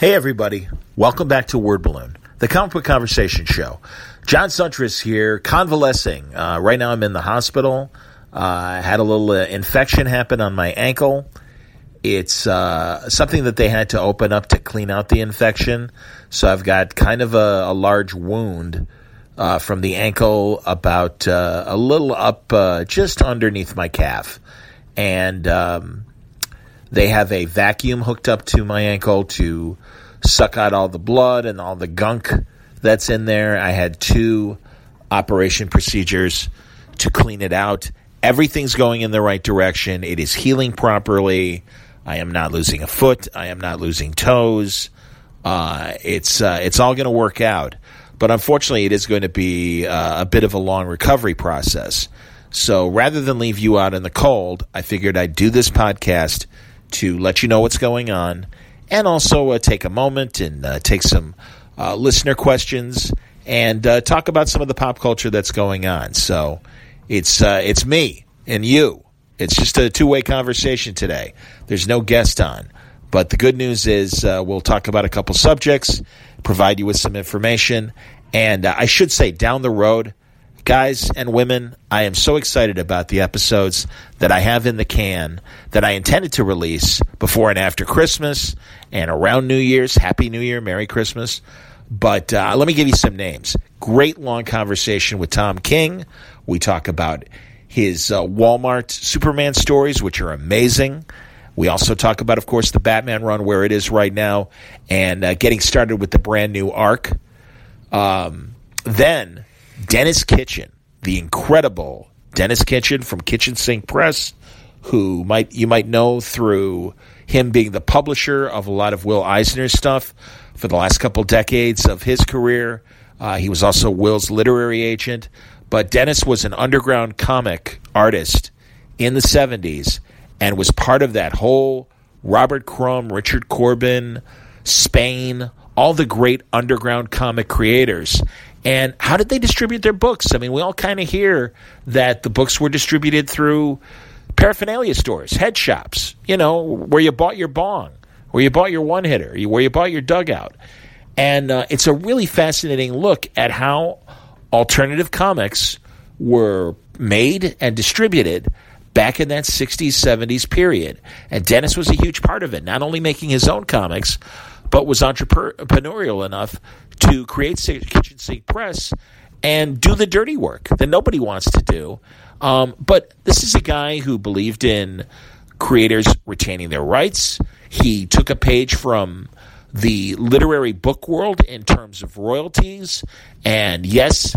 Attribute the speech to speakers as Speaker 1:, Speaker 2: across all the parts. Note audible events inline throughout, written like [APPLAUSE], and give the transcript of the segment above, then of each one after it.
Speaker 1: Hey, everybody. Welcome back to Word Balloon, the comic book conversation show. John Siuntres here, convalescing. Uh, right now, I'm in the hospital. Uh, I had a little uh, infection happen on my ankle. It's uh, something that they had to open up to clean out the infection. So I've got kind of a, a large wound uh, from the ankle about uh, a little up just underneath my calf. And um, they have a vacuum hooked up to my ankle to suck out all the blood and all the gunk that's in there. I had two operation procedures to clean it out. Everything's going in the right direction. It is healing properly. I am not losing a foot. I am not losing toes. Uh, it's uh, it's all going to work out, but unfortunately, it is going to be uh, a bit of a long recovery process. So rather than leave you out in the cold, I figured I'd do this podcast to let you know what's going on and also uh, take a moment and uh, take some uh, listener questions and uh, talk about some of the pop culture that's going on. So it's uh, it's me and you. It's just a two way conversation today. There's no guest on. But the good news is uh, we'll talk about a couple subjects, provide you with some information, and I should say down the road, guys and women, I am so excited about the episodes that I have in the can that I intended to release before and after Christmas and around New Year's. Happy New Year, Merry Christmas. But uh, let me give you some names. Great long conversation with Tom King. We talk about his uh, Walmart Superman stories, which are amazing. We also talk about, of course, the Batman run where it is right now and uh, getting started with the brand new arc. Um, then Denis Kitchen, the incredible Denis Kitchen from Kitchen Sink Press, who might you might know through him being the publisher of a lot of Will Eisner's stuff for the last couple decades of his career. Uh, he was also Will's literary agent, but Denis was an underground comic artist in the 70s and was part of that whole Robert Crumb, Richard Corbin, Spain, all the great underground comic creators. And how did they distribute their books? I mean, we all kind of hear that the books were distributed through paraphernalia stores, head shops, you know, where you bought your bong, where you bought your one hitter, where you bought your dugout. And uh, it's a really fascinating look at how alternative comics were made and distributed back in that 60s, 70s period. And Denis was a huge part of it, not only making his own comics, but was entrepreneurial enough to create Kitchen Sink Press and do the dirty work that nobody wants to do. Um, but this is a guy who believed in creators retaining their rights. He took a page from the literary book world in terms of royalties. And yes,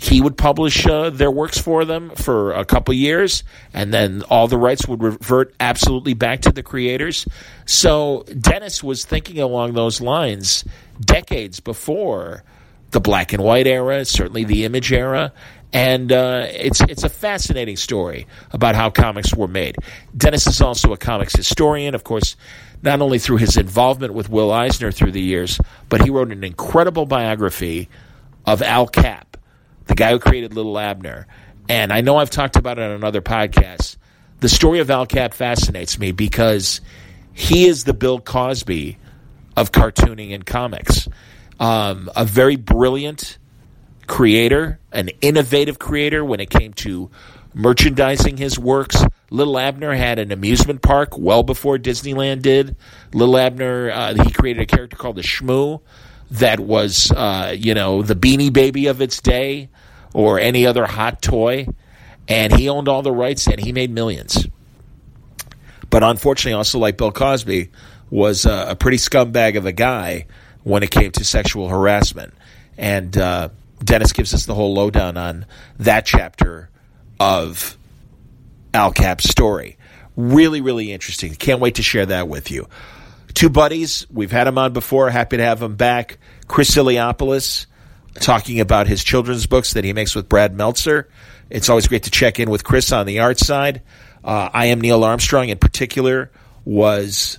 Speaker 1: he would publish uh, their works for them for a couple years, and then all the rights would revert absolutely back to the creators. So Denis was thinking along those lines decades before the black and white era, certainly the image era. And uh, it's it's a fascinating story about how comics were made. Denis is also a comics historian, of course, not only through his involvement with Will Eisner through the years, but he wrote an incredible biography of Al Capp, the guy who created Little Abner. And I know I've talked about it on another podcast. The story of Al Capp fascinates me because he is the Bill Cosby of cartooning and comics. Um, a very brilliant creator, an innovative creator when it came to merchandising his works. Little Abner had an amusement park well before Disneyland did. Little Abner, uh, he created a character called the Shmoo that was, uh, you know, the beanie baby of its day or any other hot toy. And he owned all the rights and he made millions. But unfortunately, also like Bill Cosby, was a pretty scumbag of a guy when it came to sexual harassment. And uh, Denis gives us the whole lowdown on that chapter of Al Capp's story. Really, really interesting. Can't wait to share that with you. Two buddies, we've had him on before. Happy to have him back. Chris Iliopoulos talking about his children's books that he makes with Brad Meltzer. It's always great to check in with Chris on the art side. Uh, I am Neil Armstrong, in particular, was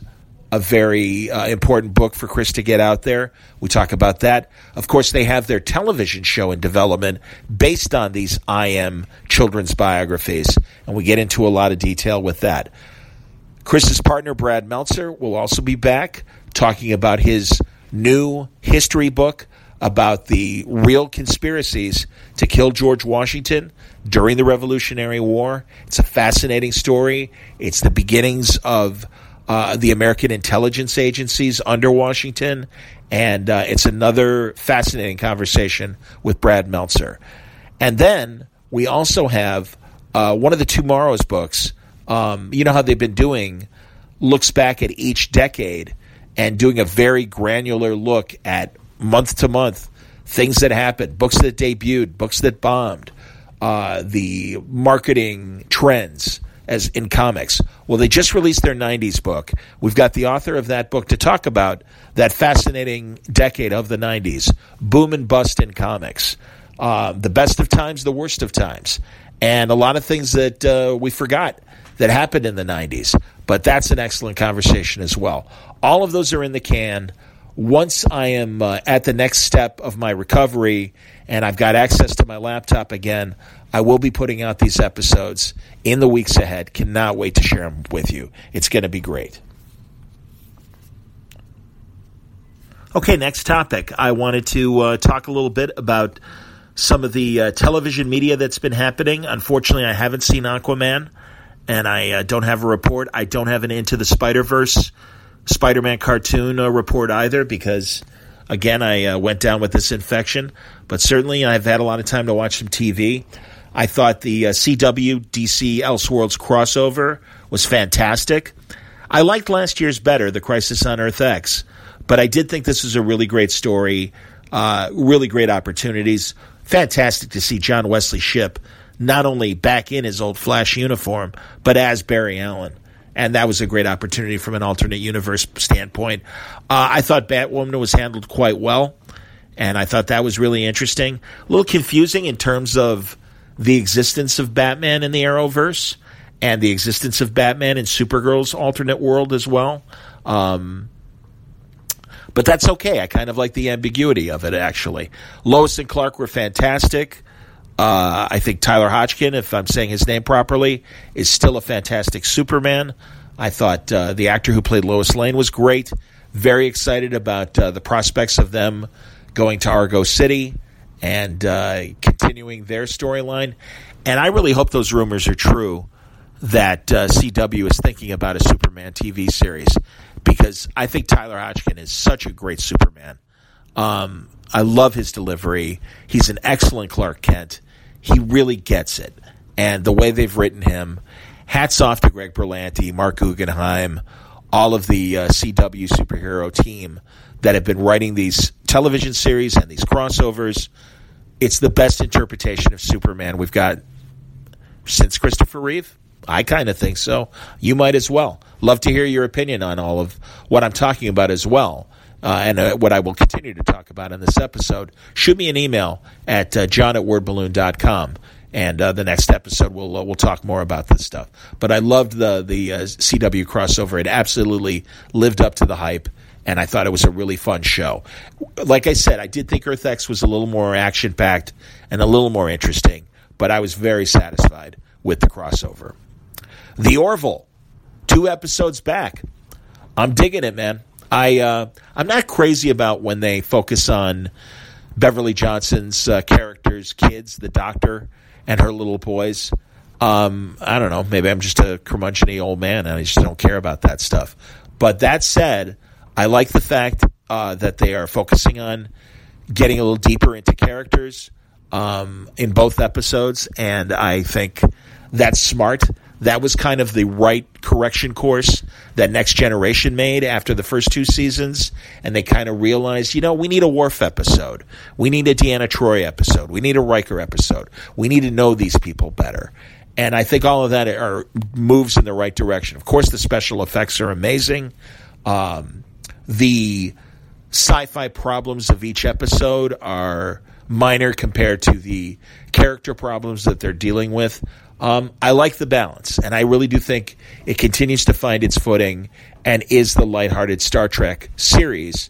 Speaker 1: a very uh, important book for Chris to get out there. We talk about that. Of course, they have their television show in development based on these I Am children's biographies, and we get into a lot of detail with that. Chris's partner, Brad Meltzer, will also be back talking about his new history book about the real conspiracies to kill George Washington during the Revolutionary War. It's a fascinating story. It's the beginnings of uh, the American intelligence agencies under Washington, and uh, it's another fascinating conversation with Brad Meltzer. And then we also have uh, one of the TwoMorrows books. Um, you know how they've been doing looks back at each decade and doing a very granular look at month to month things that happened, books that debuted, books that bombed, uh, the marketing trends as in comics. Well, they just released their 90s book. We've got the author of that book to talk about that fascinating decade of the 90s, boom and bust in comics, uh, the best of times, the worst of times, and a lot of things that uh, we forgot that happened in the 90s. But that's an excellent conversation as well. All of those are in the can. Once I am uh, at the next step of my recovery and I've got access to my laptop again, I will be putting out these episodes in the weeks ahead. Cannot wait to share them with you. It's going to be great. Okay, next topic. I wanted to uh, talk a little bit about some of the uh, television media that's been happening. Unfortunately, I haven't seen Aquaman, and I uh, don't have a report. I don't have an Into the Spider Verse Spider Man cartoon uh, report either because, again, I uh, went down with this infection. But certainly, I've had a lot of time to watch some TV. I thought the uh, CW DC Elseworlds crossover was fantastic. I liked last year's better, The Crisis on Earth X, but I did think this was a really great story, uh, really great opportunities. Fantastic to see John Wesley Shipp not only back in his old Flash uniform, but as Barry Allen. And that was a great opportunity from an alternate universe standpoint. Uh, I thought Batwoman was handled quite well, and I thought that was really interesting. A little confusing in terms of the existence of Batman in the Arrowverse and the existence of Batman in Supergirl's alternate world as well. Um, but that's okay. I kind of like the ambiguity of it, actually. Lois and Clark were fantastic. Uh, I think Tyler Hodgkin, if I'm saying his name properly, is still a fantastic Superman. I thought uh, the actor who played Lois Lane was great. Very excited about uh, the prospects of them going to Argo City and uh, continuing their storyline. And I really hope those rumors are true that uh, CW is thinking about a Superman TV series because I think Tyler Hodgkin is such a great Superman. Um, I love his delivery. He's an excellent Clark Kent. He really gets it. And the way they've written him, hats off to Greg Berlanti, Marc Guggenheim, all of the uh, CW superhero team that have been writing these television series and these crossovers. It's the best interpretation of Superman we've got since Christopher Reeve. I kind of think so. You might as well. Love to hear your opinion on all of what I'm talking about as well. Uh, and uh, what I will continue to talk about in this episode. Shoot me an email at uh, john at wordballoon.com. And uh, the next episode, we'll uh, we'll talk more about this stuff. But I loved the the uh, CW crossover; it absolutely lived up to the hype and I thought it was a really fun show. Like I said, I did think Earth X was a little more action packed and a little more interesting, but I was very satisfied with the crossover. The Orville, two episodes back. I'm digging it, man. I uh, I'm not crazy about when they focus on Beverly Johnson's uh, characters, kids, the doctor, and her little boys. Um, I don't know. Maybe I'm just a curmudgeony old man and I just don't care about that stuff. But that said, I like the fact uh, that they are focusing on getting a little deeper into characters um, in both episodes, and I think that's smart. That was kind of the right correction course that Next Generation made after the first two seasons, and they kind of realized, you know, we need a Worf episode, we need a Deanna Troi episode, we need a Riker episode, we need to know these people better. And I think all of that are moves in the right direction. Of course, the special effects are amazing. Um, the sci-fi problems of each episode are minor compared to the character problems that they're dealing with. Um, I like the balance, and I really do think it continues to find its footing and is the lighthearted Star Trek series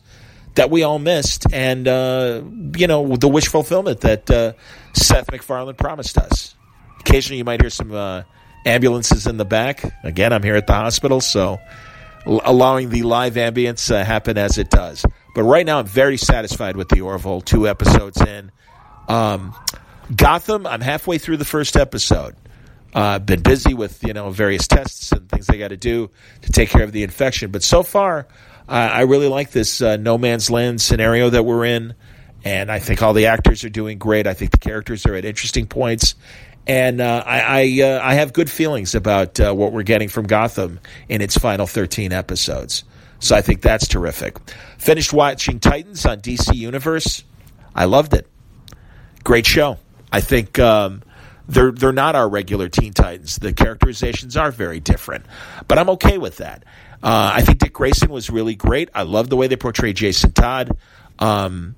Speaker 1: that we all missed, and uh, you know the wish fulfillment that uh, Seth MacFarlane promised us. Occasionally, you might hear some uh, ambulances in the back. Again, I'm here at the hospital, so allowing the live ambience uh, happen as it does. But right now, I'm very satisfied with the Orville. Two episodes in. Um, Gotham. I'm halfway through the first episode. Uh, been busy with you know various tests and things they got to do to take care of the infection. But so far, uh, I really like this uh, no man's land scenario that we're in, and I think all the actors are doing great. I think the characters are at interesting points, and uh, I I, uh, I, have good feelings about uh, what we're getting from Gotham in its final 13 episodes. So I think that's terrific. Finished watching Titans on DC Universe. I loved it. Great show. I think. Um, they're they're not our regular Teen Titans. The characterizations are very different, but I'm okay with that. Uh, I think Dick Grayson was really great. I love the way they portray Jason Todd. Um,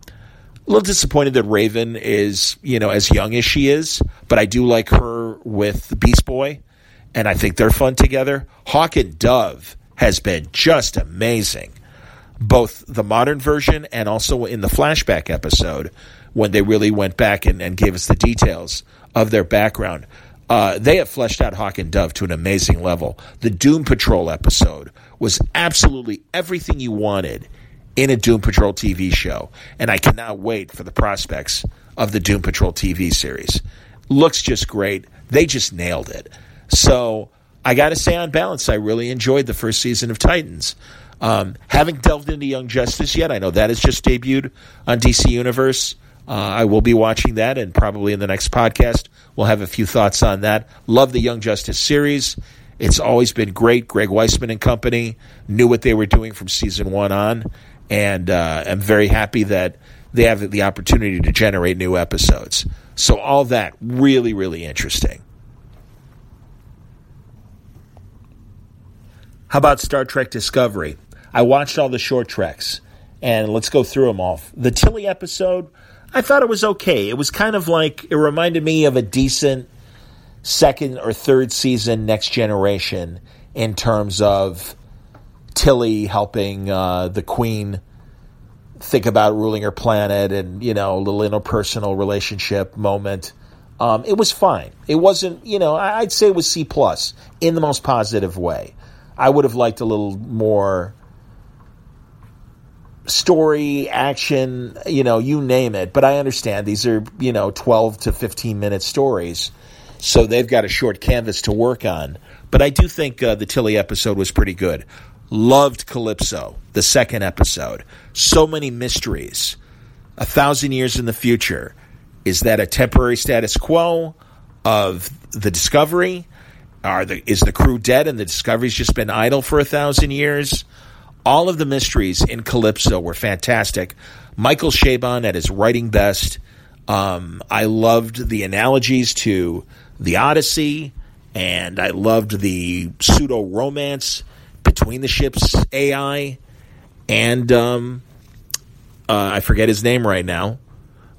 Speaker 1: a little disappointed that Raven is, you know, as young as she is, but I do like her with Beast Boy, and I think they're fun together. Hawk and Dove has been just amazing, both the modern version and also in the flashback episode when they really went back and, and gave us the details of their background. Uh, they have fleshed out Hawk and Dove to an amazing level. The Doom Patrol episode was absolutely everything you wanted in a Doom Patrol TV show, and I cannot wait for the prospects of the Doom Patrol TV series. Looks just great. They just nailed it. So I got to say, on balance, I really enjoyed the first season of Titans. Um, haven't delved into Young Justice yet. I know that has just debuted on DC Universe. Uh, I will be watching that, and probably in the next podcast, we'll have a few thoughts on that. Love the Young Justice series. It's always been great. Greg Weisman and company knew what they were doing from season one on, and uh, I'm very happy that they have the opportunity to generate new episodes. So, all that really, really interesting. How about Star Trek Discovery? I watched all the short treks, and let's go through them all. The Tilly episode I thought it was okay. It was kind of like it reminded me of a decent second or third season Next Generation in terms of Tilly helping uh, the Queen think about ruling her planet and you know a little interpersonal relationship moment. Um, it was fine. It wasn't you know I'd say it was C plus in the most positive way. I would have liked a little more story, action, you know, you name it. But I understand these are, you know, 12 to 15 minute stories. So they've got a short canvas to work on. But I do think uh, the Tilly episode was pretty good. Loved Calypso, the second episode. So many mysteries. A thousand years in the future. Is that a temporary status quo of the discovery? Are the, is the crew dead and the discovery's just been idle for a thousand years? All of the mysteries in Calypso were fantastic. Michael Chabon at his writing best. Um, I loved the analogies to the Odyssey, and I loved the pseudo romance between the ship's AI and um, uh, I forget his name right now.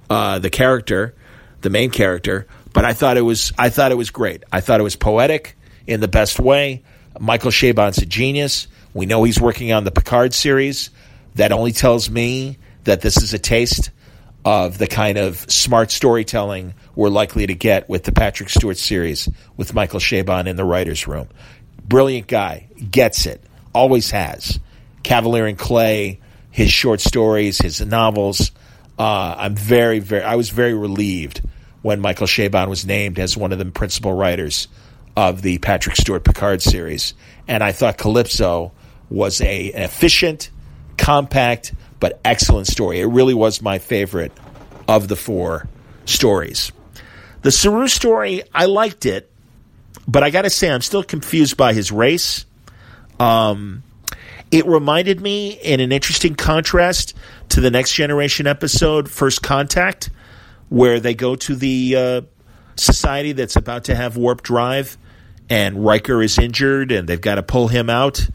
Speaker 1: Uh, the character, the main character, but I thought it was I thought it was great. I thought it was poetic in the best way. Michael Chabon's a genius. We know he's working on the Picard series. That only tells me that this is a taste of the kind of smart storytelling we're likely to get with the Patrick Stewart series with Michael Chabon in the writer's room. Brilliant guy, gets it, always has. Kavalier and Clay, his short stories, his novels. Uh, I'm very, very, I was very relieved when Michael Chabon was named as one of the principal writers of the Patrick Stewart Picard series. And I thought Calypso was a, efficient, compact, but excellent story. It really was my favorite of the four stories. The Saru story, I liked it, but I got to say, I'm still confused by his race. Um, it reminded me, in an interesting contrast, to the Next Generation episode, First Contact, where they go to the uh, society that's about to have warp drive, and Riker is injured, and they've got to pull him out.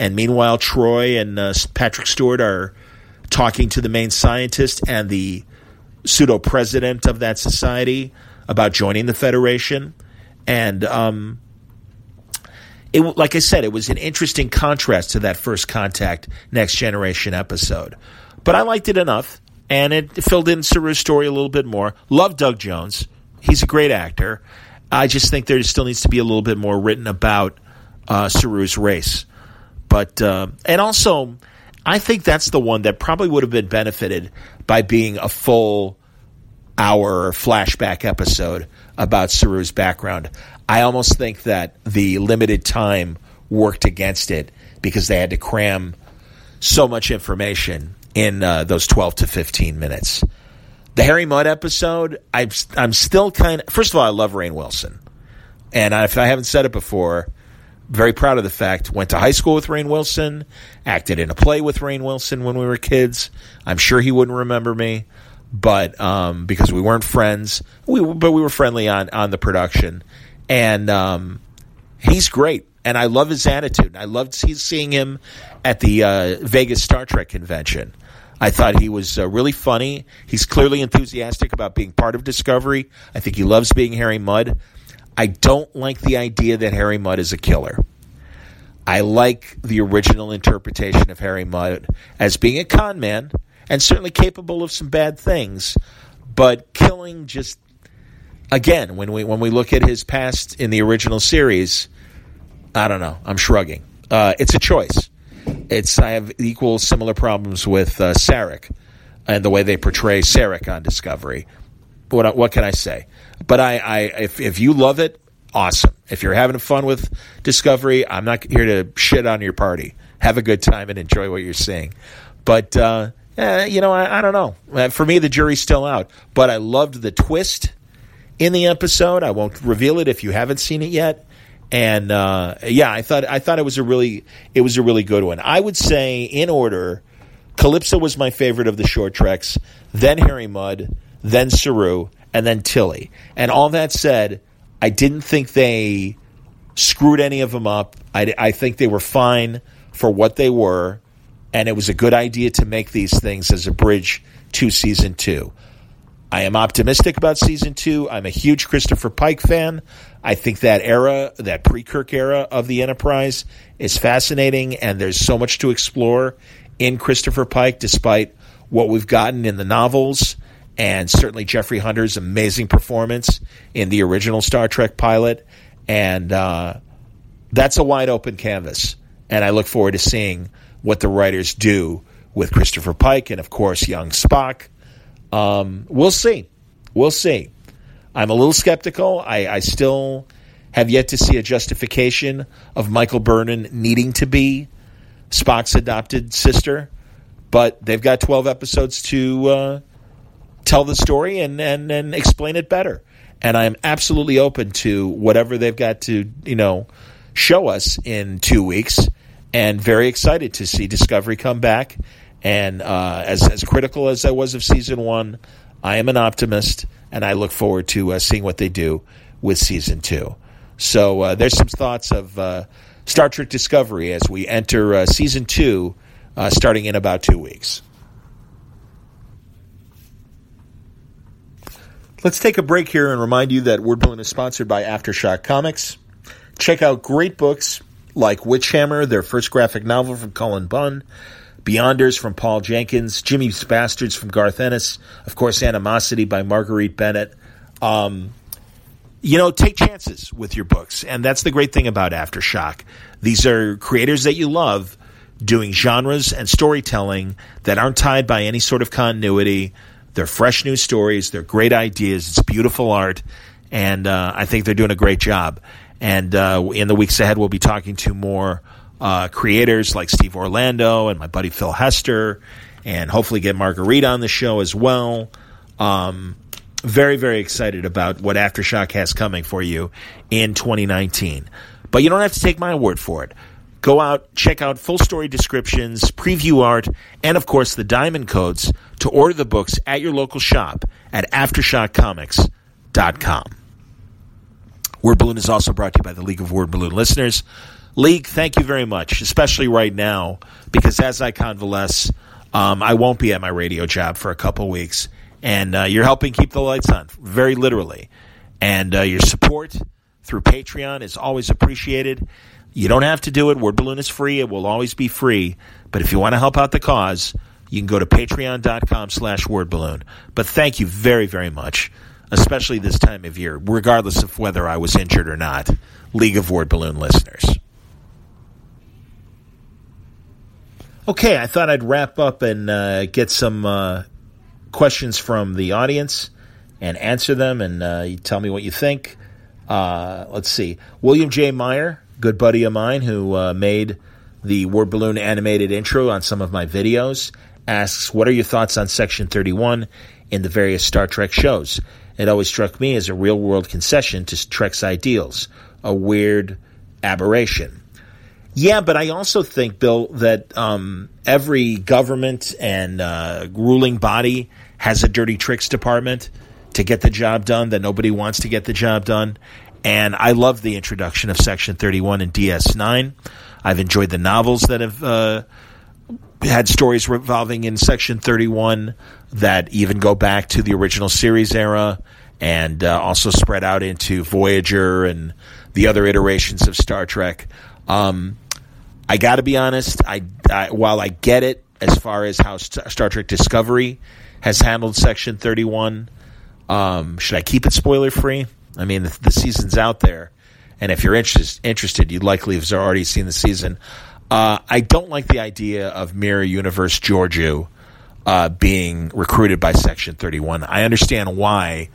Speaker 1: And meanwhile, Troi and uh, Patrick Stewart are talking to the main scientist and the pseudo president of that society about joining the Federation. And um, it, like I said, it was an interesting contrast to that first contact next generation episode. But I liked it enough, and it filled in Saru's story a little bit more. Love Doug Jones; he's a great actor. I just think there still needs to be a little bit more written about uh, Saru's race. But uh, and also, I think that's the one that probably would have been benefited by being a full hour flashback episode about Saru's background. I almost think that the limited time worked against it because they had to cram so much information in uh, those 12 to 15 minutes. The Harry Mudd episode, I'm, I'm still kind of, first of all, I love Rainn Wilson. And if I haven't said it before, very proud of the fact. Went to high school with Rainn Wilson, acted in a play with Rainn Wilson when we were kids. I'm sure he wouldn't remember me, but um, because we weren't friends, we but we were friendly on on the production, and um, he's great. And I love his attitude. I loved seeing him at the uh, Vegas Star Trek convention. I thought he was uh, really funny. He's clearly enthusiastic about being part of Discovery. I think he loves being Harry Mudd. I don't like the idea that Harry Mudd is a killer. I like the original interpretation of Harry Mudd as being a con man and certainly capable of some bad things, but killing just again when we when we look at his past in the original series, I don't know. I'm shrugging. Uh, it's a choice. It's I have equal similar problems with uh, Sarek and the way they portray Sarek on Discovery. What what can I say? But I, I if if you love it, awesome. If you're having fun with Discovery, I'm not here to shit on your party. Have a good time and enjoy what you're seeing. But uh, eh, you know, I, I don't know. Uh, for me, the jury's still out. But I loved the twist in the episode. I won't reveal it if you haven't seen it yet. And uh, yeah, I thought I thought it was a really it was a really good one. I would say in order, Calypso was my favorite of the short treks. Then Harry Mudd, then Saru, and then Tilly. And all that said, I didn't think they screwed any of them up. I, I think they were fine for what they were, and it was a good idea to make these things as a bridge to season two. I am optimistic about season two. I'm a huge Christopher Pike fan. I think that era, that pre Kirk era of the Enterprise, is fascinating, and there's so much to explore in Christopher Pike, despite what we've gotten in the novels and certainly Jeffrey Hunter's amazing performance in the original Star Trek pilot. And uh, that's a wide open canvas. And I look forward to seeing what the writers do with Christopher Pike and, of course, young Spock. Um, we'll see. We'll see. I'm a little skeptical. I, I still have yet to see a justification of Michael Burnham needing to be Spock's adopted sister, but they've got 12 episodes to uh, tell the story and, and, and explain it better. And I am absolutely open to whatever they've got to, you know, show us in two weeks and very excited to see Discovery come back. And uh, as, as critical as I was of season one, I am an optimist and I look forward to uh, seeing what they do with season two. So uh, there's some thoughts of uh, Star Trek Discovery as we enter uh, season two uh, starting in about two weeks. Let's take a break here and remind you that Word Balloon is sponsored by Aftershock Comics. Check out great books like Witchhammer, their first graphic novel from Cullen Bunn, Beyonders from Paul Jenkins, Jimmy's Bastards from Garth Ennis, of course, Animosity by Marguerite Bennett. Um, you know, take chances with your books. And that's the great thing about Aftershock. These are creators that you love doing genres and storytelling that aren't tied by any sort of continuity they're fresh new stories. They're great ideas. It's beautiful art. And uh, I think they're doing a great job. And uh, in the weeks ahead, we'll be talking to more uh, creators like Steve Orlando and my buddy Phil Hester, and hopefully get Marguerite on the show as well. Um, very, very excited about what Aftershock has coming for you in 2019. But you don't have to take my word for it. Go out, check out full story descriptions, preview art, and of course the diamond codes to order the books at your local shop at AftershockComics.com. Word Balloon is also brought to you by the League of Word Balloon listeners. League, thank you very much, especially right now, because as I convalesce, um, I won't be at my radio job for a couple weeks, and uh, you're helping keep the lights on, very literally. And uh, your support through Patreon is always appreciated. You don't have to do it. Word Balloon is free. It will always be free. But if you want to help out the cause, you can go to patreon.com slash wordballoon. But thank you very, very much, especially this time of year, regardless of whether I was injured or not, League of Word Balloon listeners. Okay, I thought I'd wrap up and uh, get some uh, questions from the audience and answer them, and uh, tell me what you think. Uh, let's see. William J. Meyer, good buddy of mine who uh, made the Word Balloon animated intro on some of my videos, asks, What are your thoughts on Section 31 in the various Star Trek shows? It always struck me as a real world concession to Trek's ideals, a weird aberration. Yeah, but I also think, Bill, that um, every government and uh, ruling body has a dirty tricks department to get the job done that nobody wants to get the job done. And I love the introduction of Section 31 in DS9. I've enjoyed the novels that have uh, had stories revolving in Section 31 that even go back to the original series era and uh, also spread out into Voyager and the other iterations of Star Trek. Um, I got to be honest. I, I, while I get it as far as how St- Star Trek Discovery has handled Section Thirty One, um, should I keep it spoiler free? I mean, the, the, season's out there, and if you're interest, interested, you'd likely have already seen the season. Uh, I don't like the idea of Mirror Universe Georgiou uh, being recruited by Section Thirty One. I understand why,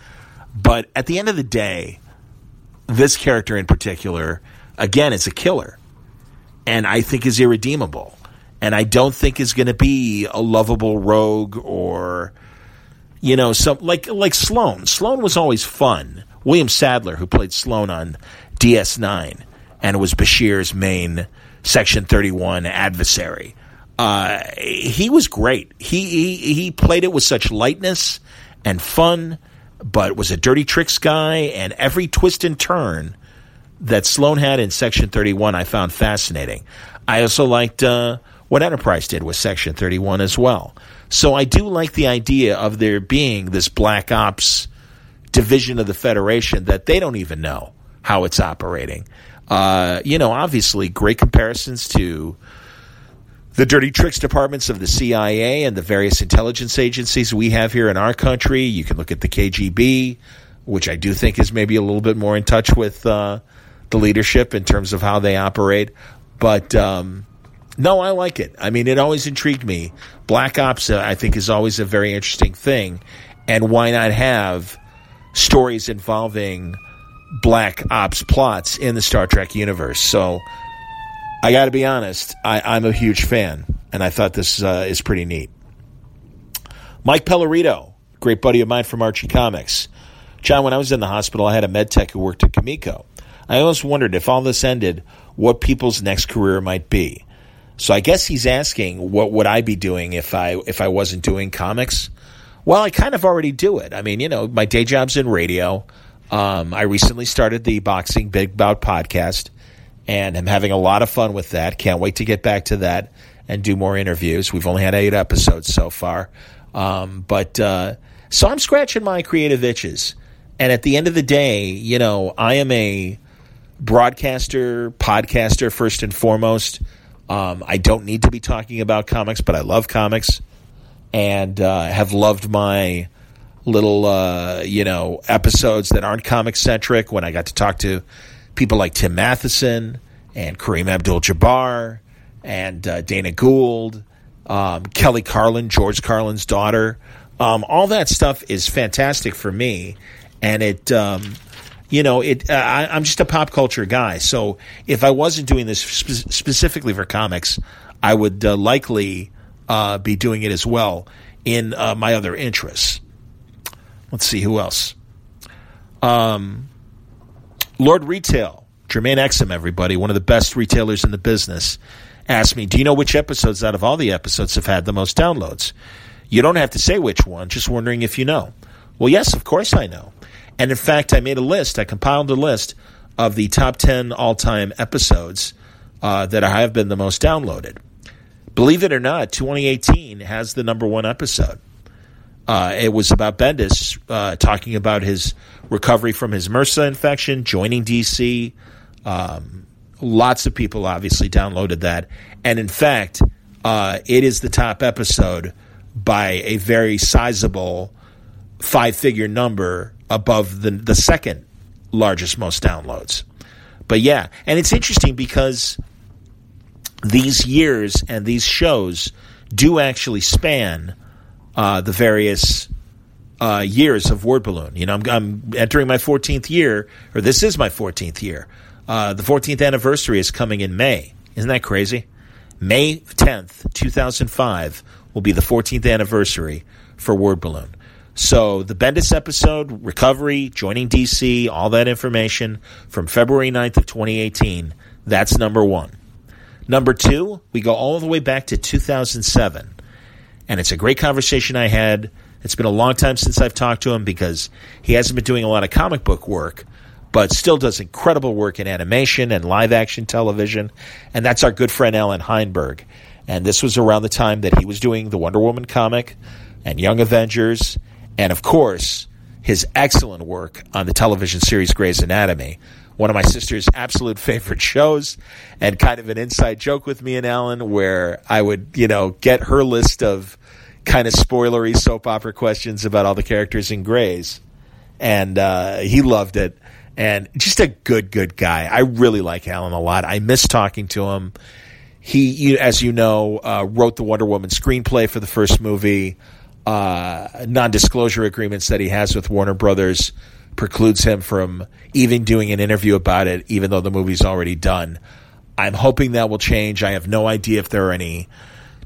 Speaker 1: but at the end of the day, this character in particular, again, is a killer and I think is irredeemable. And I don't think is going to be a lovable rogue or, you know, some like like Sloan. Sloan was always fun. William Sadler, who played Sloan on DS9, and was Bashir's main Section 31 adversary. Uh, he was great. He, he he played it with such lightness and fun, but was a dirty tricks guy, and every twist and turn that Sloan had in Section 31 I found fascinating. I also liked uh, what Enterprise did with Section 31 as well. So I do like the idea of there being this Black Ops division of the Federation that they don't even know how it's operating. Uh, you know, obviously, great comparisons to the dirty tricks departments of the CIA and the various intelligence agencies we have here in our country. You can look at the KGB, which I do think is maybe a little bit more in touch with uh, the leadership in terms of how they operate. But um, no, I like it. I mean, it always intrigued me. Black Ops, uh, I think, is always a very interesting thing. And why not have stories involving Black Ops plots in the Star Trek universe? So I got to be honest, I, am a huge fan, and I thought this uh, is pretty neat. Mike Pellerito, great buddy of mine from Archie Comics. John, when I was in the hospital, I had a med tech who worked at Comico. I always wondered if all this ended, what people's next career might be. So I guess he's asking, what would I be doing if I if I wasn't doing comics? Well, I kind of already do it. I mean, you know, my day job's in radio. Um, I recently started the Boxing Big Bout podcast, and I'm having a lot of fun with that. Can't wait to get back to that and do more interviews. We've only had eight episodes so far, um, but uh, so I'm scratching my creative itches. And at the end of the day, you know, I am a broadcaster, podcaster, first and foremost. Um, I don't need to be talking about comics, but I love comics and uh, have loved my little, uh, you know, episodes that aren't comic centric when I got to talk to people like Tim Matheson and Kareem Abdul Jabbar and uh, Dana Gould, um, Kelly Carlin, George Carlin's daughter. Um, all that stuff is fantastic for me. And it, um, you know, it. Uh, I, am just a pop culture guy. So if I wasn't doing this spe- specifically for comics, I would uh, likely uh, be doing it as well in uh, my other interests. Let's see who else. Um, Lord Retail, Jermaine Exum, everybody, one of the best retailers in the business, asked me, "Do you know which episodes out of all the episodes have had the most downloads?" You don't have to say which one. Just wondering if you know. Well, yes, of course I know. And in fact, I made a list, I compiled a list of the top 10 all time episodes uh, that have been the most downloaded. Believe it or not, 2018 has the number one episode. Uh, it was about Bendis uh, talking about his recovery from his MRSA infection, joining DC. Um, lots of people obviously downloaded that. And in fact, uh, it is the top episode by a very sizable five figure number above the the second largest most downloads. But yeah, and it's interesting because these years and these shows do actually span uh, the various uh, years of Word Balloon. You know, I'm, I'm, entering my 14th year, or this is my 14th year. Uh, the 14th anniversary is coming in May. Isn't that crazy? May 10th, 2005 will be the 14th anniversary for Word Balloon. So the Bendis episode, recovery, joining DC, all that information from February 9th of 2018, that's number one. Number two, we go all the way back to 2007. And it's a great conversation I had. It's been a long time since I've talked to him because he hasn't been doing a lot of comic book work, but still does incredible work in animation and live action television. And that's our good friend Allan Heinberg. And this was around the time that he was doing the Wonder Woman comic and Young Avengers, and of course, his excellent work on the television series Grey's Anatomy, one of my sister's absolute favorite shows, and kind of an inside joke with me and Allan where I would, you know, get her list of kind of spoilery soap opera questions about all the characters in Grey's. And uh, he loved it. And just a good, good guy. I really like Allan a lot. I miss talking to him. He, as you know, uh, wrote the Wonder Woman screenplay for the first movie. Uh, non-disclosure agreements that he has with Warner Brothers precludes him from even doing an interview about it, even though the movie's already done. I'm hoping that will change. I have no idea if there are any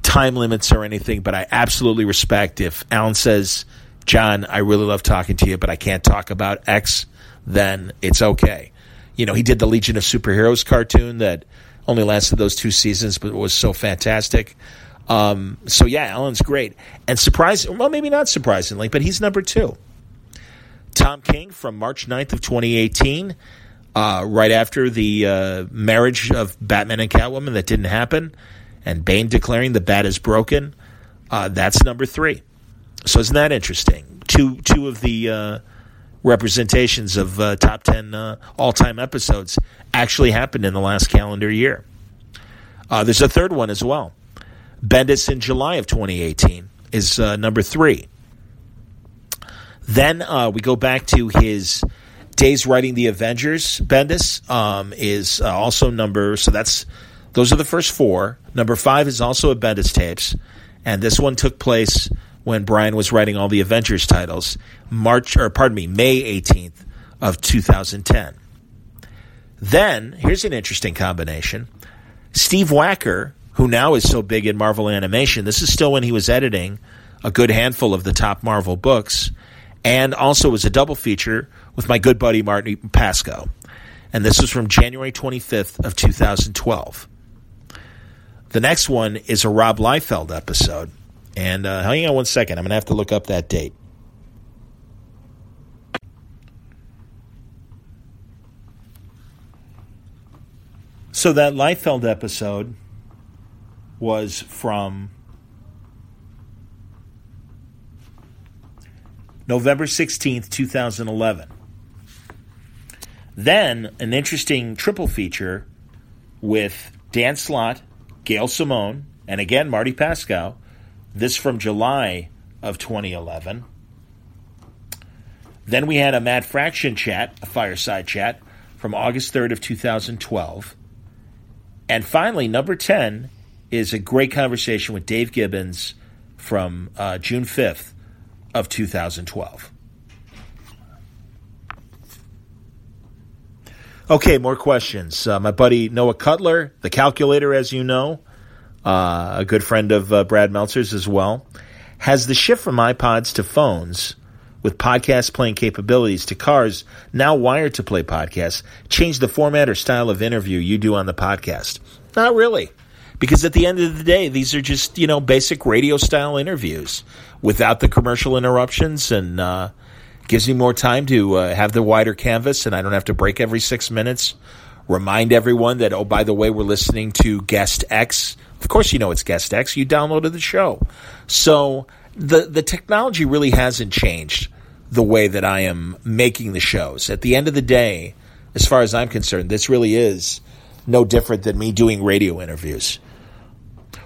Speaker 1: time limits or anything, but I absolutely respect if Allan says, John, I really love talking to you, but I can't talk about X, then it's okay. You know, he did the Legion of Superheroes cartoon that only lasted those two seasons, but it was so fantastic. Um, so yeah, Allan's great. And surprising, well, maybe not surprisingly, but he's number two. Tom King from March 9th of 2018, uh, right after the uh, marriage of Batman and Catwoman that didn't happen, and Bane declaring the bat is broken. Uh, that's number three. So isn't that interesting? Two two of the uh, representations of uh, top ten uh, all time episodes actually happened in the last calendar year. there's a third one as well. Bendis in July of 2018 is number three. Then uh, we go back to his days writing the Avengers. Bendis um, is uh, also number so that's those are the first four. Number five is also a Bendis tapes, and this one took place when Brian was writing all the Avengers titles, March or pardon me, May eighteenth of two thousand ten. Then here's an interesting combination: Steve Wacker, who now is so big in Marvel animation. This is still when he was editing a good handful of the top Marvel books and also was a double feature with my good buddy Martin Pasko. And this was from January 25th of 2012. The next one is a Rob Liefeld episode. And uh, hang on one second. I'm going to have to look up that date. So that Liefeld episode was from November 16th, 2011. Then an interesting triple feature with Dan Slott, Gail Simone, and again Marty Pasko. This from July of 2011. Then we had a Matt Fraction chat, a fireside chat from August 3rd of 2012. And finally, number 10 is a great conversation with Dave Gibbons from uh, June 5th of 2012. Okay, more questions. Uh, my buddy Noah Cutler, the calculator, as you know, uh, a good friend of uh, Brad Meltzer's as well, has the shift from iPods to phones with podcast playing capabilities to cars now wired to play podcasts changed the format or style of interview you do on the podcast? Not really. Because at the end of the day, these are just, you know, basic radio style interviews without the commercial interruptions and uh, gives me more time to uh, have the wider canvas and I don't have to break every six minutes. Remind everyone that, oh, by the way, we're listening to Guest X. Of course, you know it's Guest X. You downloaded the show. So the, the technology really hasn't changed the way that I am making the shows. At the end of the day, as far as I'm concerned, this really is no different than me doing radio interviews.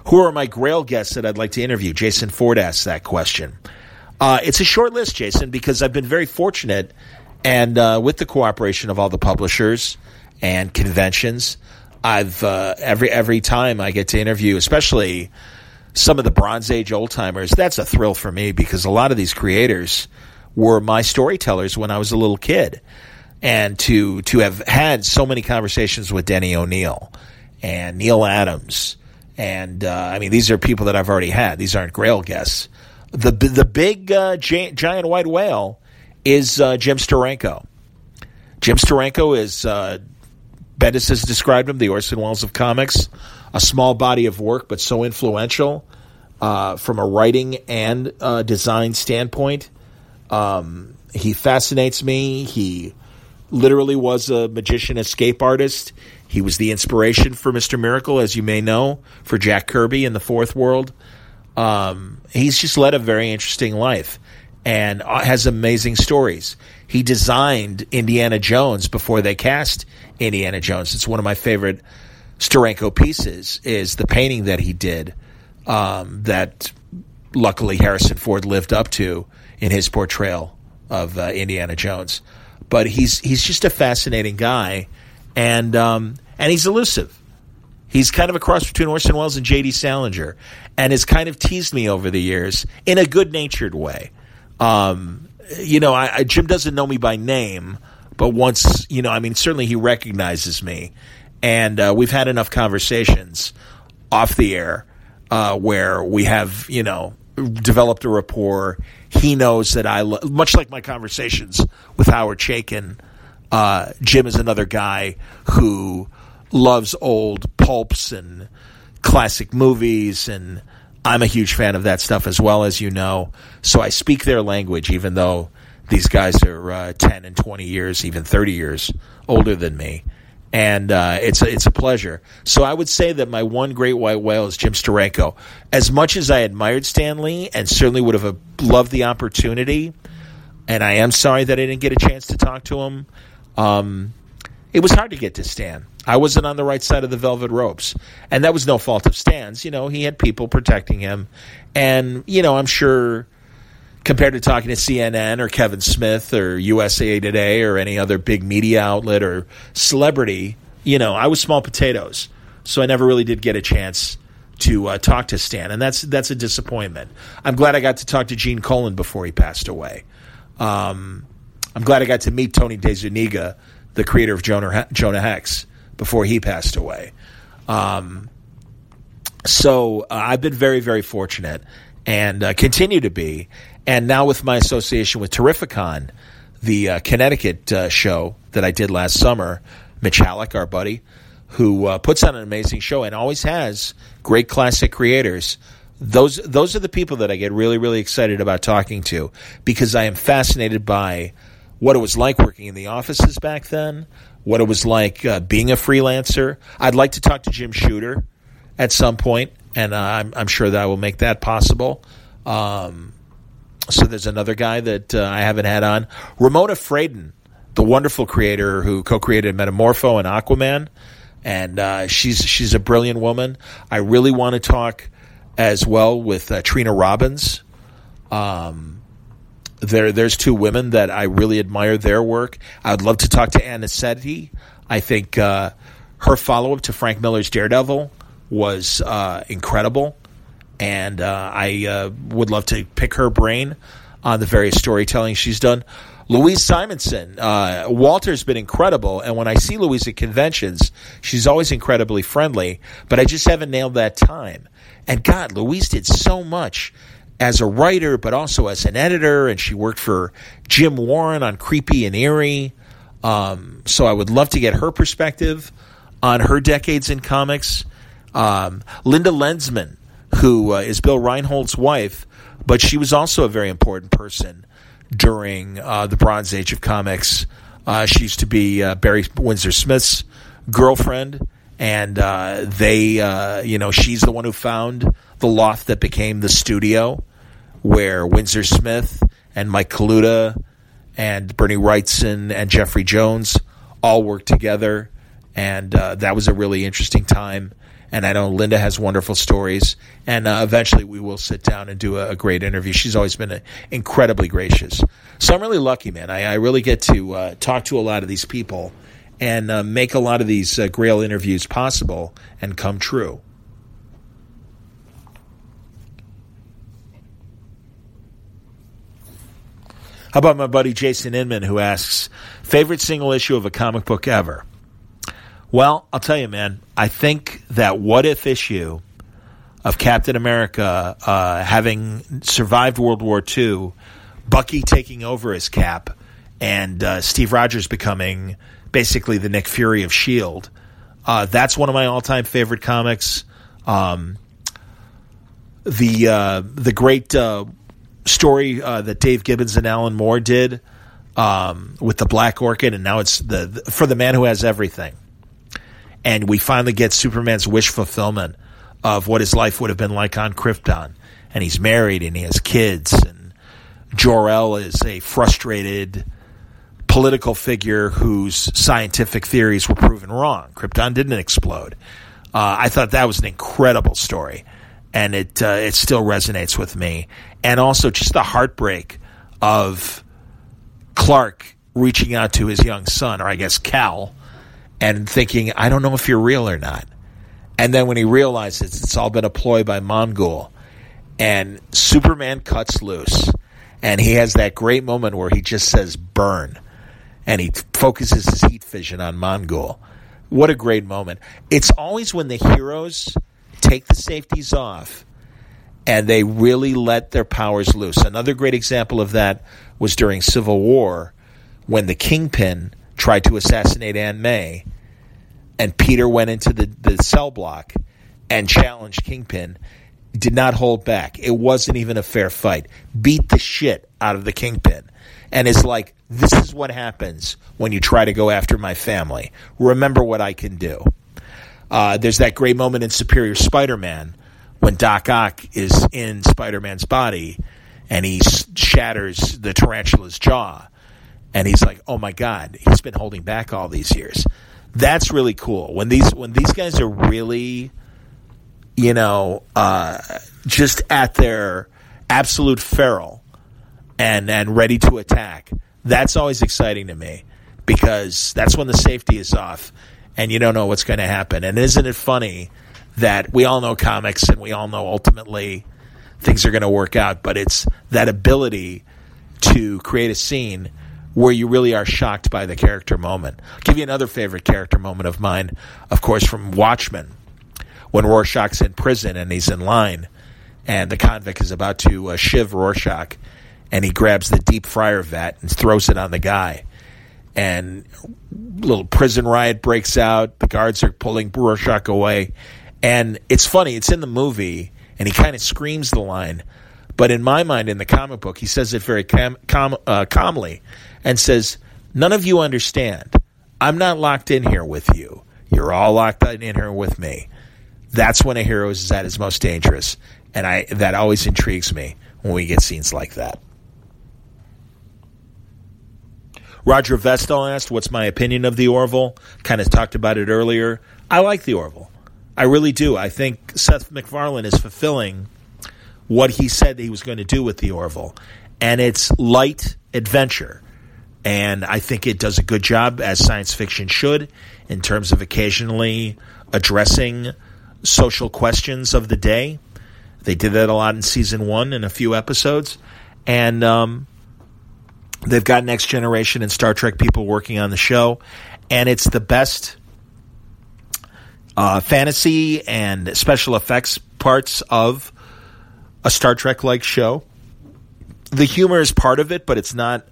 Speaker 1: Who are my Grail guests that I'd like to interview? Jason Ford asked that question. Uh, it's a short list, Jason, because I've been very fortunate and uh, with the cooperation of all the publishers and conventions, I've uh, every every time I get to interview, especially some of the Bronze Age old timers, that's a thrill for me because a lot of these creators were my storytellers when I was a little kid, and to to have had so many conversations with Denny O'Neil and Neal Adams, and uh, I mean these are people that I've already had. These aren't Grail guests. The the big uh, giant, white whale is uh, Jim Steranko. Jim Steranko is uh, Bendis has described him, the Orson Welles of comics, a small body of work, but so influential uh, from a writing and uh, design standpoint. Um, he fascinates me. He literally was a magician escape artist. He was the inspiration for Mr. Miracle, as you may know, for Jack Kirby in the Fourth World. Um, he's just led a very interesting life and uh, has amazing stories. He designed Indiana Jones before they cast Indiana Jones. It's one of my favorite Steranko pieces. Is the painting that he did um, that luckily Harrison Ford lived up to in his portrayal of uh, Indiana Jones. But he's he's just a fascinating guy, and um, and he's elusive. He's kind of a cross between Orson Welles and J.D. Salinger, and has kind of teased me over the years in a good natured way. Um, you know, I, I, Jim doesn't know me by name, but once, you know, I mean, certainly he recognizes me. And uh, we've had enough conversations off the air uh, where we have, you know, developed a rapport. He knows that I, lo- much like my conversations with Howard Chaykin, uh, Jim is another guy who loves old pulps and classic movies and I'm a huge fan of that stuff as well, as you know. So I speak their language, even though these guys are uh, 10 and 20 years, even 30 years older than me. And uh, it's, a, it's a pleasure. So I would say that my one great white whale is Jim Steranko. As much as I admired Stan Lee and certainly would have loved the opportunity, and I am sorry that I didn't get a chance to talk to him, um, it was hard to get to Stan. I wasn't on the right side of the velvet ropes. And that was no fault of Stan's. You know, he had people protecting him. And, you know, I'm sure compared to talking to CNN or Kevin Smith or USA Today or any other big media outlet or celebrity, you know, I was small potatoes. So I never really did get a chance to uh, talk to Stan. And that's, that's a disappointment. I'm glad I got to talk to Gene Colan before he passed away. Um, I'm glad I got to meet Tony DeZuniga, the creator of Jonah, Jonah Hex before he passed away. Um, so uh, I've been very, very fortunate and uh, continue to be. And now with my association with Terrificon, the uh, Connecticut uh, show that I did last summer, Mitch Hallock, our buddy, who uh, puts on an amazing show and always has great classic creators. Those those are the people that I get really really excited about talking to because I am fascinated by what it was like working in the offices back then, what it was like uh, being a freelancer. I'd like to talk to Jim Shooter at some point, and uh, I'm, I'm, sure that I will make that possible. Um, so there's another guy that uh, I haven't had on. Ramona Fradon, the wonderful creator who co-created Metamorpho and Aquaman, and uh, she's she's a brilliant woman. I really want to talk as well with uh, Trina Robbins. Um, there, there's two women that I really admire their work. I'd love to talk to Ann Nocenti. I think uh, her follow up to Frank Miller's Daredevil was uh, incredible, and uh, I uh, would love to pick her brain on the various storytelling she's done. Louise Simonson, uh, Walter's been incredible, and when I see Louise at conventions, she's always incredibly friendly. But I just haven't nailed that time. And God, Louise did so much as a writer, but also as an editor, and she worked for Jim Warren on Creepy and Eerie. Um, so I would love to get her perspective on her decades in comics. Um, Linda Lessmann, who uh, is Bill Reinhold's wife, but she was also a very important person during uh, the Bronze Age of comics. Uh, she used to be uh, Barry Windsor Smith's girlfriend, and uh, they, uh, you know, she's the one who found the loft that became the studio where Windsor Smith and Mike Kaluta and Bernie Wrightson and Jeffrey Jones all worked together. And uh, that was a really interesting time. And I know Linda has wonderful stories. And uh, eventually we will sit down and do a, a great interview. She's always been a, incredibly gracious. So I'm really lucky, man. I, I really get to uh, talk to a lot of these people and uh, make a lot of these uh, Grail interviews possible and come true. How about my buddy Jason Inman, who asks, favorite single issue of a comic book ever? Well, I'll tell you, man, I think that what if issue of Captain America uh, having survived World War II, Bucky taking over his cap, and uh, Steve Rogers becoming basically the Nick Fury of S.H.I.E.L.D. Uh, that's one of my all time favorite comics. Um, the uh, the great uh, story uh, that Dave Gibbons and Alan Moore did um, with the Black Orchid, and now it's the, the, for the man who has everything. And we finally get Superman's wish fulfillment of what his life would have been like on Krypton. And he's married and he has kids. And Jor-El is a frustrated political figure whose scientific theories were proven wrong. Krypton didn't explode. Uh, I thought that was an incredible story and it uh, it still resonates with me. And also just the heartbreak of Clark reaching out to his young son, or I guess Cal, and thinking, I don't know if you're real or not. And then when he realizes it's all been a ploy by Mongul, and Superman cuts loose, and he has that great moment where he just says burn, and he focuses his heat vision on Mongul. What a great moment. It's always when the heroes take the safeties off and they really let their powers loose. Another great example of that was during Civil War when the Kingpin tried to assassinate Aunt May and Peter went into the, the cell block and challenged Kingpin. Did not hold back. It wasn't even a fair fight. Beat the shit out of the Kingpin. And it's like, this is what happens when you try to go after my family. Remember what I can do. Uh, there's that great moment in Superior Spider-Man when Doc Ock is in Spider-Man's body and he shatters the tarantula's jaw. And he's like, "Oh my God, he's been holding back all these years." That's really cool. When these when these guys are really, you know, uh, just at their absolute feral and and ready to attack. That's always exciting to me because that's when the safety is off and you don't know what's going to happen. And isn't it funny that we all know comics and we all know ultimately things are going to work out, but it's that ability to create a scene where you really are shocked by the character moment. I'll give you another favorite character moment of mine, of course, from Watchmen, when Rorschach's in prison and he's in line, and the convict is about to uh, shiv Rorschach, and he grabs the deep fryer vat and throws it on the guy and little prison riot breaks out. The guards are pulling Rorschach away, and it's funny. It's in the movie, and he kind of screams the line. But in my mind, in the comic book, he says it very calm, uh, calmly and says, None of you understand. I'm not locked in here with you. You're all locked in here with me. That's when a hero is at his most dangerous. And I, that always intrigues me when we get scenes like that. Roger Vestal asked, What's my opinion of the Orville? Kind of talked about it earlier. I like the Orville. I really do. I think Seth MacFarlane is fulfilling what he said he was going to do with the Orville. And it's light adventure. And I think it does a good job, as science fiction should, in terms of occasionally addressing social questions of the day. They did that a lot in season one in a few episodes. And um, They've got Next Generation and Star Trek people working on the show, and it's the best uh, fantasy and special effects parts of a Star Trek like show. The humor is part of it, but it's not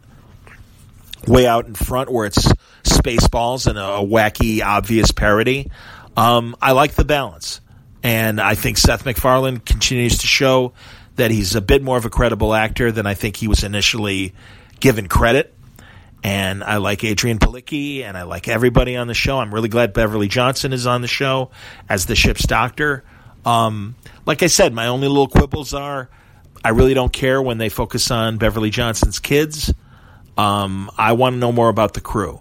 Speaker 1: way out in front where it's Spaceballs and a, wacky, obvious parody. Um, I like the balance. And I think Seth MacFarlane continues to show that he's a bit more of a credible actor than I think he was initially given credit. And I like Adrian Palicki and I like everybody on the show. I'm really glad Beverly Johnson is on the show as the ship's doctor. Um, like I said, my only little quibbles are I really don't care when they focus on Beverly Johnson's kids. Um, I want to know more about the crew.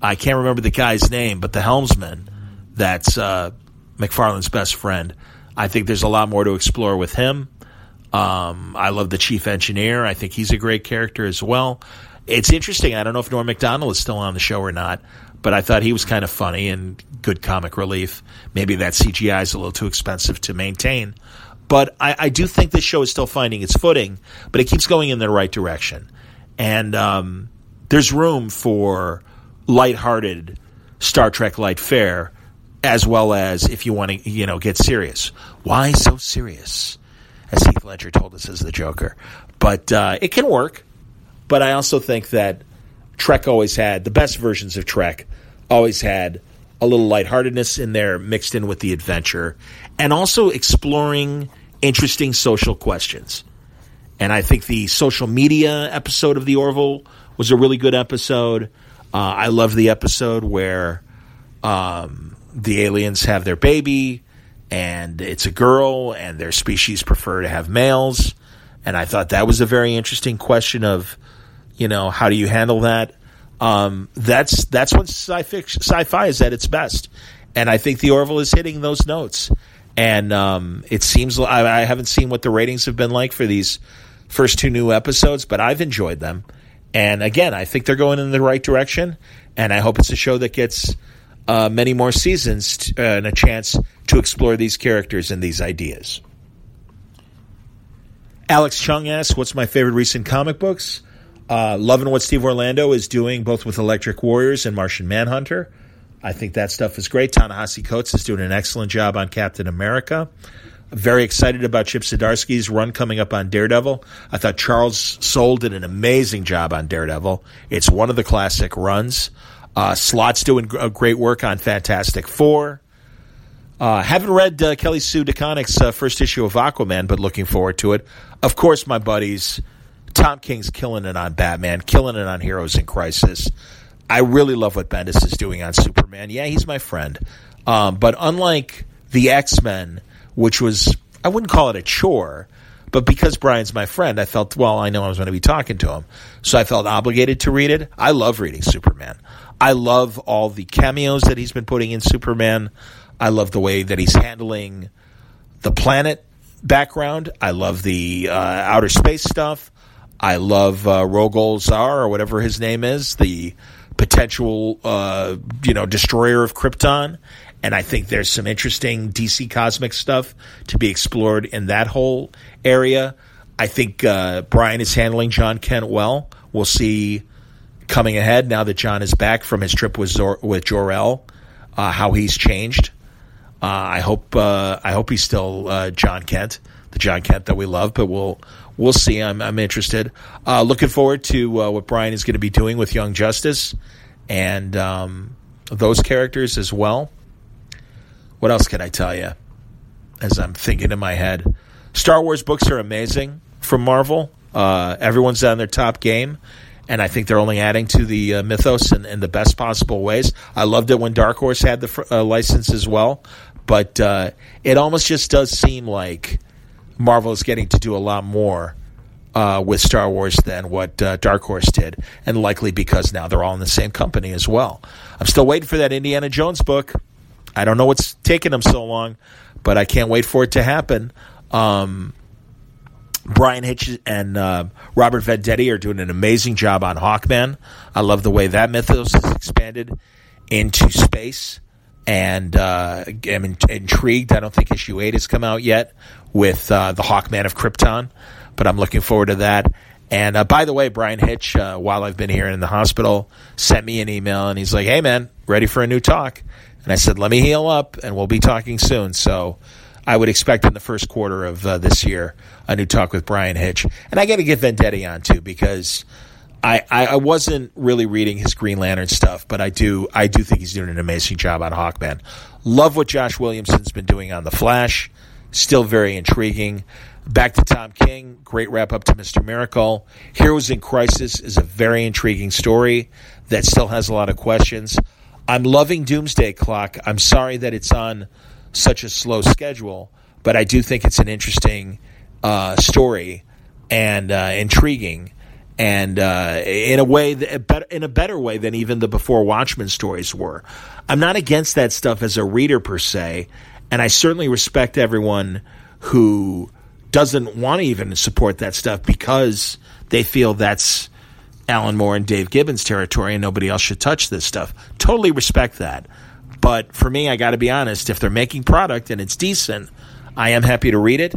Speaker 1: I can't remember the guy's name, but the helmsman, that's uh, MacFarlane's best friend. I think there's a lot more to explore with him. Um, I love the chief engineer. I think he's a great character as well. it's interesting. I don't know if Norm Macdonald is still on the show or not, but I thought he was kind of funny and good comic relief. Maybe that CGI is a little too expensive to maintain. But I, I do think this show is still finding its footing, but it keeps going in the right direction. And um, there's room for lighthearted Star Trek light fare, as well as if you want to, you know, get serious. Why so serious? As Heath Ledger told us as the Joker. But uh, it can work. But I also think that Trek always had the best versions of Trek. Always had a little lightheartedness in there mixed in with the adventure, and also exploring interesting social questions. And I think the social media episode of the Orville was a really good episode. Uh, I love the episode where um, the aliens have their baby and it's a girl and their species prefer to have males. And I thought that was a very interesting question of, you know, how do you handle that? Um, that's that's when sci-fi, sci-fi is at its best, and I think the Orville is hitting those notes. And um, it seems I, I haven't seen what the ratings have been like for these first two new episodes, but I've enjoyed them. And again, I think they're going in the right direction, and I hope it's a show that gets uh, many more seasons uh, and a chance to explore these characters and these ideas. Alex Chung asks, "What's my favorite recent comic books?" Uh, loving what Steve Orlando is doing, both with Electric Warriors and Martian Manhunter. I think that stuff is great. Ta-Nehisi Coates is doing an excellent job on Captain America. Very excited about Chip Zdarsky's run coming up on Daredevil. I thought Charles Soule did an amazing job on Daredevil. It's one of the classic runs. Uh, Slott's doing great work on Fantastic Four. Uh, haven't read uh, Kelly Sue DeConnick's uh, first issue of Aquaman, but looking forward to it. Of course, my buddies Tom King's killing it on Batman, killing it on Heroes in Crisis. I really love what Bendis is doing on Superman. Yeah, he's my friend. Um, but unlike the X Men, which was, I wouldn't call it a chore, but because Brian's my friend, I felt, well, I know I was going to be talking to him. So I felt obligated to read it. I love reading Superman. I love all the cameos that he's been putting in Superman. I love the way that he's handling the planet background. I love the uh, outer space stuff. I love uh, Rogol Zaar or whatever his name is, the potential uh, you know destroyer of Krypton, and I think there's some interesting DC cosmic stuff to be explored in that whole area. I think uh, Brian is handling Jon Kent well. We'll see coming ahead now that Jon is back from his trip with Zor- with Jor-El, uh, how he's changed. Uh, I hope uh, I hope he's still uh, Jon Kent, the Jon Kent that we love, but we'll we'll see. I'm, I'm interested. Uh, looking forward to uh, what Brian is going to be doing with Young Justice and um, those characters as well. What else can I tell you? As I'm thinking in my head, Star Wars books are amazing from Marvel. Everyone's on their top game, and I think they're only adding to the uh, mythos in, in, the best possible ways. I loved it when Dark Horse had the uh, license as well, but uh, it almost just does seem like Marvel is getting to do a lot more uh, with Star Wars than what uh, Dark Horse did, and likely because now they're all in the same company as well. I'm still waiting for that Indiana Jones book. I don't know what's taking them so long, but I can't wait for it to happen. Um, Bryan Hitch and uh, Robert Venditti are doing an amazing job on Hawkman. I love the way that mythos is expanded into space and uh, I'm in- intrigued. I don't think issue eight has come out yet with uh, the Hawkman of Krypton, but I'm looking forward to that. And uh, by the way, Bryan Hitch, uh, while I've been here in the hospital, sent me an email and he's like, "Hey man, ready for a new talk?" And I said, "Let me heal up, and we'll be talking soon." So. I would expect in the first quarter of uh, this year a new talk with Bryan Hitch, and I got to get Venditti on too because I, I, wasn't really reading his Green Lantern stuff, but I do I do think he's doing an amazing job on Hawkman. Love what Josh Williamson's been doing on the Flash. Still very intriguing. Back to Tom King. Great wrap up to Mr. Miracle. Heroes in Crisis is a very intriguing story that still has a lot of questions. I'm loving Doomsday Clock. I'm sorry that it's on such a slow schedule, but I do think it's an interesting uh, story and uh, intriguing and uh, in a way, that, in a better way than even the before Watchmen stories were. I'm not against that stuff as a reader per se, and I certainly respect everyone who doesn't want to even support that stuff because they feel that's Alan Moore and Dave Gibbons territory, and nobody else should touch this stuff. Totally respect that. But for me, I got to be honest. If they're making product and it's decent, I am happy to read it.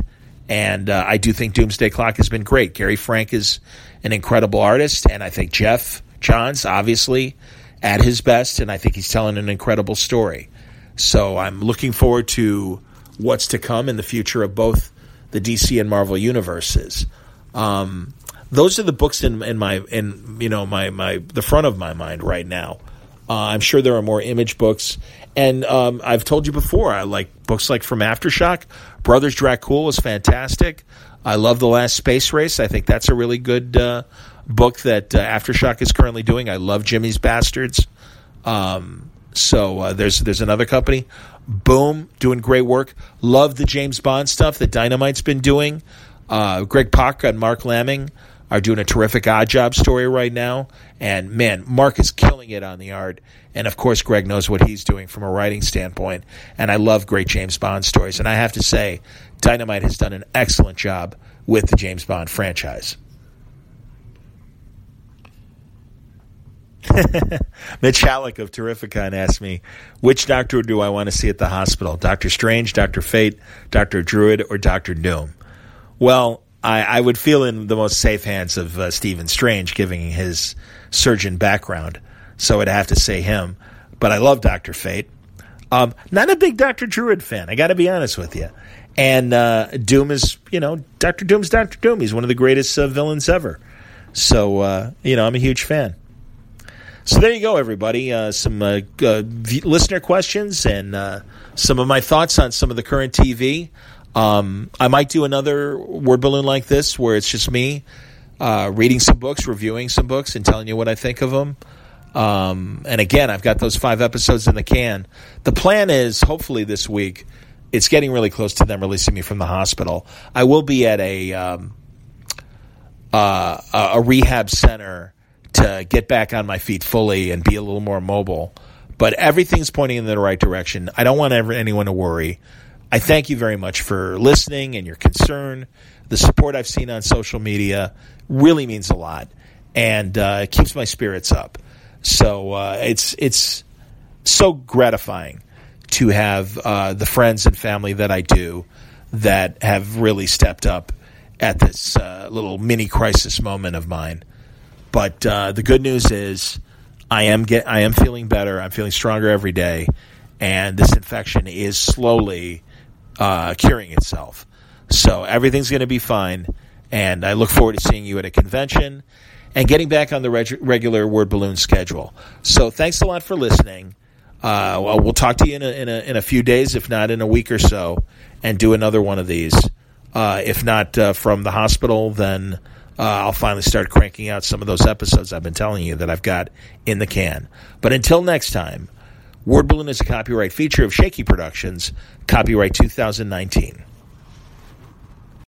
Speaker 1: And uh, I do think Doomsday Clock has been great. Gary Frank is an incredible artist, and I think Geoff Johns, obviously, at his best, and I think he's telling an incredible story. So I'm looking forward to what's to come in the future of both the DC and Marvel universes. Um, those are the books in, in my in you know my my the front of my mind right now. Uh, I'm sure there are more image books, and um, I've told you before. I like books like from Aftershock. Brothers Dracul is fantastic. I love the Last Space Race. I think that's a really good uh, book that uh, Aftershock is currently doing. I love Jimmy's Bastards. Um, so uh, there's there's another company, Boom, doing great work. Love the James Bond stuff that Dynamite's been doing. Uh, Greg Pak and Marc Laming are doing a terrific odd job story right now. And man, Marc is killing it on the art. And of course, Greg knows what he's doing from a writing standpoint. And I love great James Bond stories. And I have to say, Dynamite has done an excellent job with the James Bond franchise. [LAUGHS] Mitch Hallock of Terrificon asked me, which doctor do I want to see at the hospital? Doctor Strange, Doctor Fate, Doctor Druid, or Doctor Doom? Well, I, I would feel in the most safe hands of uh, Stephen Strange, giving his surgeon background. So I'd have to say him. But I love Doctor Fate. Um, not a big Doctor Druid fan. I got to be honest with you. And uh, Doom is, you know, Doctor Doom's Doctor Doom. He's one of the greatest uh, villains ever. So uh, you know, I'm a huge fan. So there you go, everybody. Uh, some uh, uh, listener questions and some of my thoughts on some of the current TV. Um, I might do another word balloon like this where it's just me uh, reading some books, reviewing some books, and telling you what I think of them. Um, and again, I've got those five episodes in the can. The plan is hopefully this week. It's getting really close to them releasing me from the hospital. I will be at a um, uh, a rehab center to get back on my feet fully and be a little more mobile. But everything's pointing in the right direction. I don't want ever, anyone to worry. I thank you very much for listening and your concern. The support I've seen on social media really means a lot and uh, keeps my spirits up. So uh, it's it's so gratifying to have uh, the friends and family that I do that have really stepped up at this uh, little mini crisis moment of mine. But uh, the good news is, I am get I am feeling better. I'm feeling stronger every day, and this infection is slowly uh, curing itself. So everything's going to be fine, and I look forward to seeing you at a convention and getting back on the reg- regular word balloon schedule. So thanks a lot for listening. Uh, well, we'll talk to you in a, in a, in a few days, if not in a week or so, and do another one of these. Uh, if not uh, from the hospital, then uh, I'll finally start cranking out some of those episodes I've been telling you that I've got in the can. But until next time, Word Balloon is a copyright feature of Shaky Productions, copyright 2019.